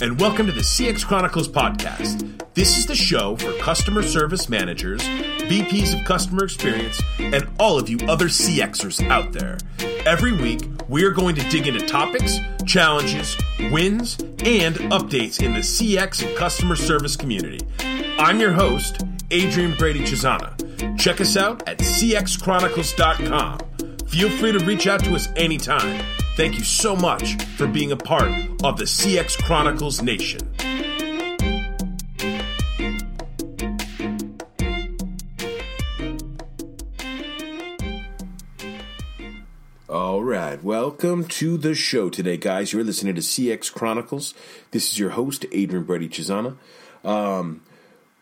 and welcome to the CX Chronicles podcast. This is the show for customer service managers, VPs of customer experience, and all of you other CXers out there. Every week, we are going to dig into topics, challenges, wins, and updates in the CX and customer service community. I'm your host, Adrian Brady Cesana. Check us out at cxchronicles.com. Feel free to reach out to us anytime. Thank you so much for being a part of the CX Chronicles Nation. All right, welcome to the show today, guys. You're listening to CX Chronicles. This is your host, Adrian Brady Cesana. Um,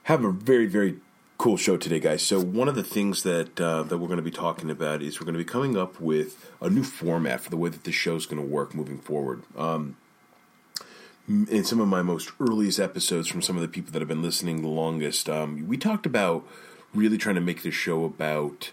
have a very, very cool show today, guys. So one of the things that uh, that we're going to be talking about is we're going to be coming up with a new format for the way that this show is going to work moving forward. Um, in some of my most earliest episodes from some of the people that have been listening the longest, um, we talked about really trying to make this show about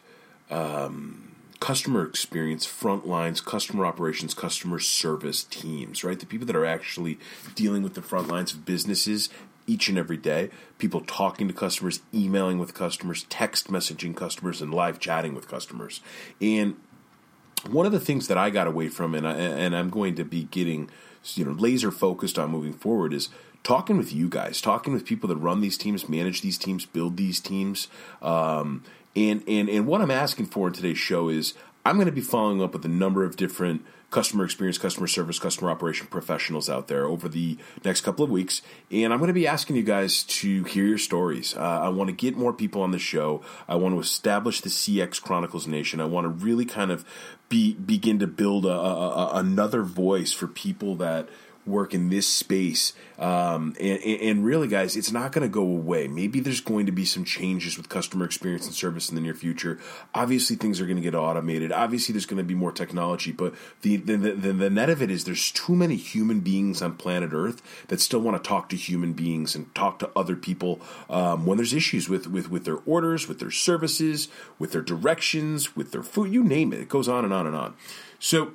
um, customer experience, front lines, customer operations, customer service teams, right? The people that are actually dealing with the front lines of businesses each and every day. People talking to customers, emailing with customers, text messaging customers, and live chatting with customers. And one of the things that I got away from, and I, and I'm going to be getting you know laser focused on moving forward, is talking with you guys, talking with people that run these teams, manage these teams, build these teams. Um, and, and, and what I'm asking for in today's show is I'm going to be following up with a number of different customer experience, customer service, customer operation professionals out there over the next couple of weeks. And I'm going to be asking you guys to hear your stories. Uh, I want to get more people on the show. I want to establish the CX Chronicles Nation. I want to really kind of be begin to build a, a, a, another voice for people that work in this space. Um, and, and, really, guys, it's not going to go away. Maybe there's going to be some changes with customer experience and service in the near future. Obviously, things are going to get automated. Obviously, there's going to be more technology. But the, the, the, the net of it is there's too many human beings on planet Earth that still want to talk to human beings and talk to other people um, when there's issues with, with, with their orders, with their services, with their directions, with their food, you name it. It goes on and on and on. So,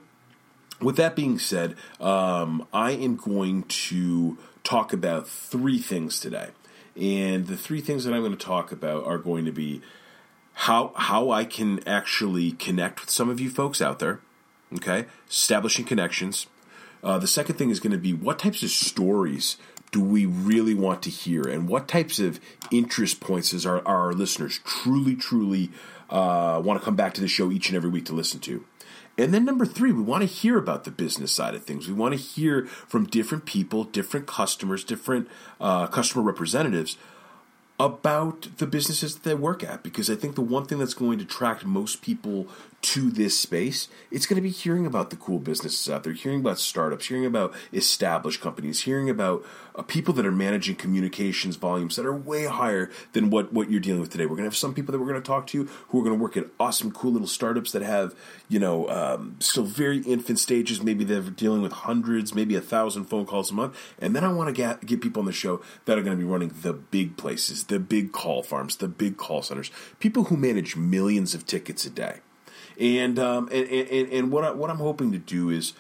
with that being said, um, I am going to talk about three things today. And the three things that I'm going to talk about are going to be how how I can actually connect with some of you folks out there, okay? Establishing connections. Uh, the second thing is going to be what types of stories do we really want to hear, and what types of interest points is our, our listeners truly, truly uh, want to come back to the show each and every week to listen to. And then number three, we want to hear about the business side of things. We want to hear from different people, different customers, different uh, customer representatives about the businesses that they work at because I think the one thing that's going to attract most people to this space, it's going to be hearing about the cool businesses out there, hearing about startups, hearing about established companies, hearing about uh, people that are managing communications volumes that are way higher than what, what you're dealing with today. We're going to have some people that we're going to talk to who are going to work at awesome, cool little startups that have, you know, um, still very infant stages. Maybe they're dealing with hundreds, maybe a thousand phone calls a month. And then I want to get, get people on the show that are going to be running the big places, the big call farms, the big call centers, people who manage millions of tickets a day. And um, and, and, and what I, what I'm hoping to do is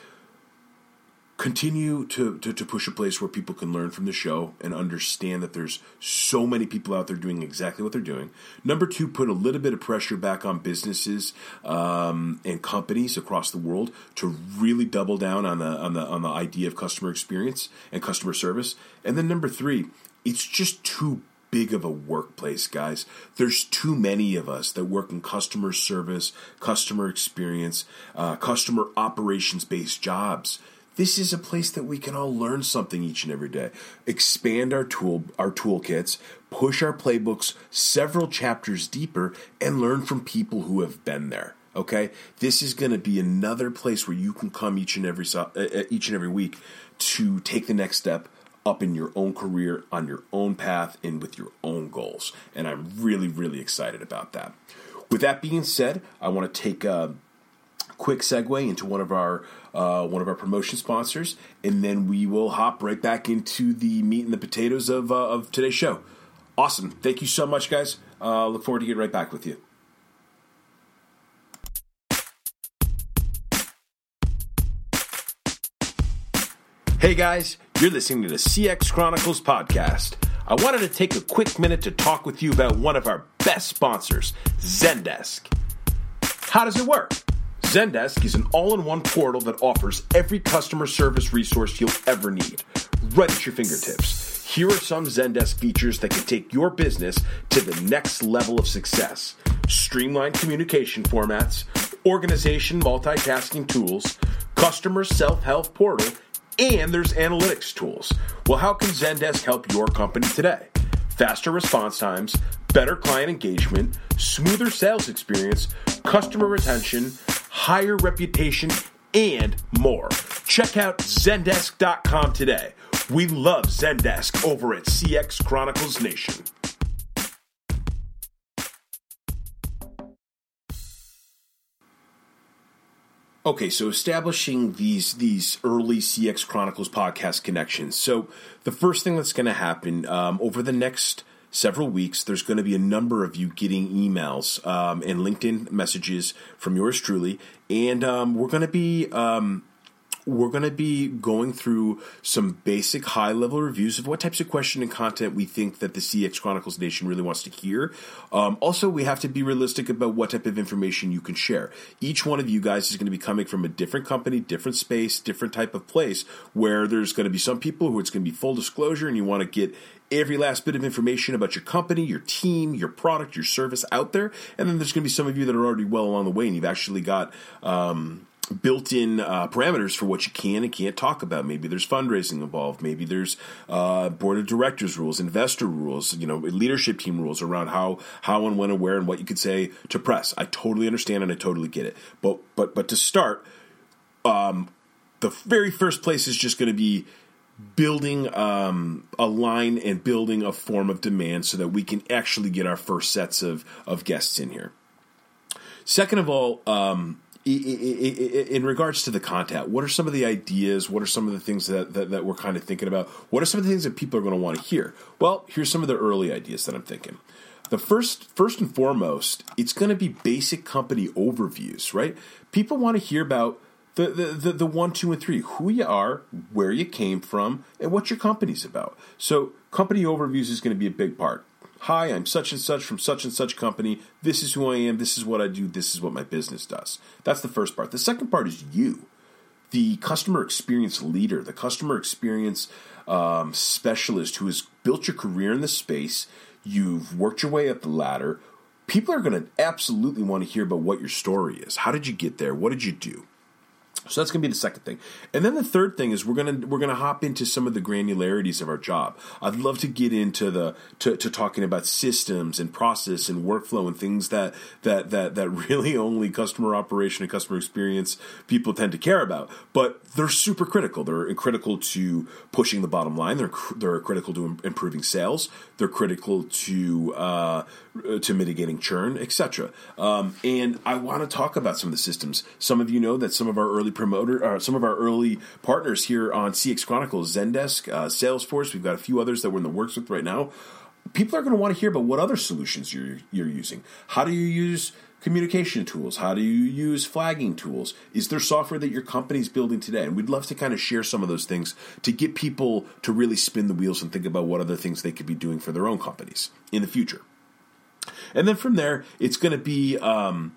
continue to, to, to, push a place where people can learn from the show and understand that there's so many people out there doing exactly what they're doing. Number two, put a little bit of pressure back on businesses um, and companies across the world to really double down on the on the on the idea of customer experience and customer service. And then number three, it's just too big of a workplace, guys. There's too many of us that work in customer service, customer experience, uh, customer operations based jobs. This is a place that we can all learn something each and every day. Expand our tool our toolkits, push our playbooks several chapters deeper, and learn from people who have been there. Okay, this is going to be another place where you can come each and every each and every week to take the next step up in your own career, on your own path, and with your own goals. And I'm really, really excited about that. With that being said, I want to take a quick segue into one of our uh, one of our promotion sponsors, and then we will hop right back into the meat and the potatoes of uh, of today's show. Awesome! Thank you so much, guys. Uh, look forward to getting right back with you. Hey guys, You're listening to the CX Chronicles podcast. I wanted to take a quick minute to talk with you about one of our best sponsors, Zendesk. How does it work? Zendesk is an all in one portal that offers every customer service resource you'll ever need, right at your fingertips. Here are some Zendesk features that can take your business to the next level of success streamlined communication formats, organization multitasking tools, customer self help portal, and there's analytics tools. Well, how can Zendesk help your company today? Faster response times, better client engagement, smoother sales experience, customer retention, higher reputation, and more. Check out Zendesk.com today. We love Zendesk over at CX Chronicles Nation. Okay, so establishing these these early CX Chronicles podcast connections. So the first thing that's going to happen um, over the next several weeks, there's going to be a number of you getting emails um, and LinkedIn messages from yours truly, and um, we're going to be um, we're going to be going through some basic high level reviews of what types of question and content we think that the CX Chronicles Nation really wants to hear. Um, also, we have to be realistic about what type of information you can share. Each one of you guys is going to be coming from a different company, different space, different type of place where there's going to be some people who it's going to be full disclosure and you want to get every last bit of information about your company, your team, your product, your service out there. And then there's going to be some of you that are already well along the way and you've actually got, um, built-in uh, parameters for what you can and can't talk about. Maybe there's fundraising involved. Maybe there's uh, board of directors rules, investor rules, you know, leadership team rules around how how and when and where and what you could say to press. I totally understand and I totally get it. But but but to start, um, the very first place is just going to be building um, a line and building a form of demand so that we can actually get our first sets of of guests in here. Second of all. Um, in regards to the content, what are some of the ideas? What are some of the things that, that, that we're kind of thinking about? What are some of the things that people are going to want to hear? Well, here's some of the early ideas that I'm thinking. The first, first and foremost, it's going to be basic company overviews, right? People want to hear about the, the, the, the one, two, and three who you are, where you came from, and what your company's about. So, company overviews is going to be a big part. Hi, I'm such and such from such and such company. This is who I am. This is what I do. This is what my business does. That's the first part. The second part is you, the customer experience leader, the customer experience um, specialist who has built your career in the space. You've worked your way up the ladder. People are going to absolutely want to hear about what your story is. How did you get there? What did you do? So that's going to be the second thing. And then the third thing is we're going to we're going to hop into some of the granularities of our job. I'd love to get into the to, to talking about systems and process and workflow and things that that that that really only customer operation and customer experience people tend to care about. But they're super critical. They're critical to pushing the bottom line. They're they're critical to improving sales. They're critical to uh, to mitigating churn, etc. Um, and I want to talk about some of the systems. Some of you know that some of our early promoter, uh, some of our early partners here on CX Chronicles, Zendesk, uh, Salesforce. We've got a few others that we're in the works with right now. People are going to want to hear about what other solutions you're you're using. How do you use communication tools? How do you use flagging tools? Is there software that your company's building today? And we'd love to kind of share some of those things to get people to really spin the wheels and think about what other things they could be doing for their own companies in the future. And then from there, it's going to be um,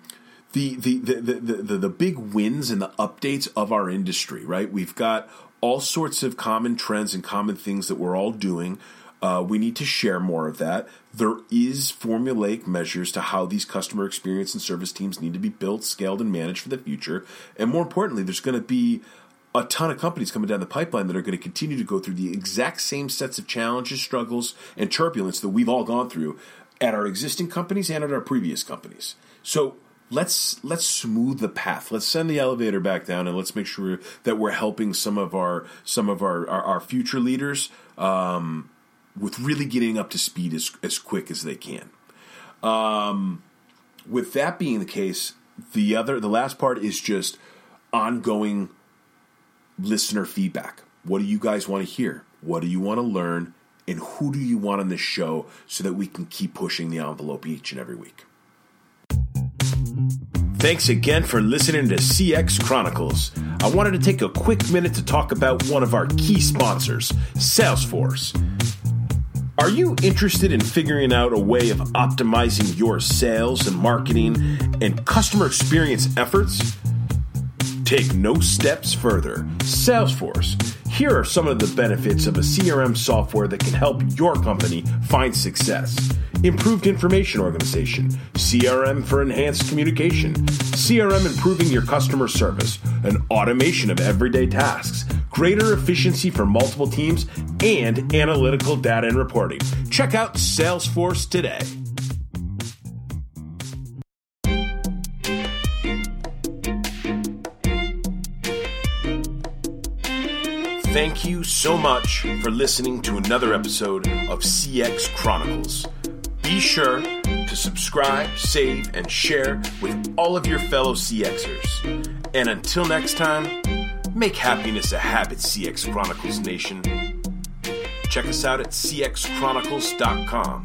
the, the, the, the, the, the big wins and the updates of our industry, right? We've got all sorts of common trends and common things that we're all doing. Uh, we need to share more of that. There is formulaic measures to how these customer experience and service teams need to be built, scaled, and managed for the future. And more importantly, there's going to be a ton of companies coming down the pipeline that are going to continue to go through the exact same sets of challenges, struggles, and turbulence that we've all gone through at our existing companies and at our previous companies. So let's let's smooth the path. Let's send the elevator back down, and let's make sure that we're helping some of our some of our our, our future leaders um, with really getting up to speed as as quick as they can. Um, with that being the case, the other the last part is just ongoing listener feedback. What do you guys want to hear? What do you want to learn? and who do you want on this show so that we can keep pushing the envelope each and every week. Thanks again for listening to CX Chronicles. I wanted to take a quick minute to talk about one of our key sponsors, Salesforce. Are you interested in figuring out a way of optimizing your sales and marketing and customer experience efforts? Take no steps further. Salesforce. Here are some of the benefits of a CRM software that can help your company find success. Improved information organization, CRM for enhanced communication, CRM improving your customer service, an automation of everyday tasks, greater efficiency for multiple teams, and analytical data and reporting. Check out Salesforce today. Thank you so much for listening to another episode of CX Chronicles. Be sure to subscribe, save, and share with all of your fellow CXers. And until next time, make happiness a habit, CX Chronicles Nation. Check us out at cxchronicles.com.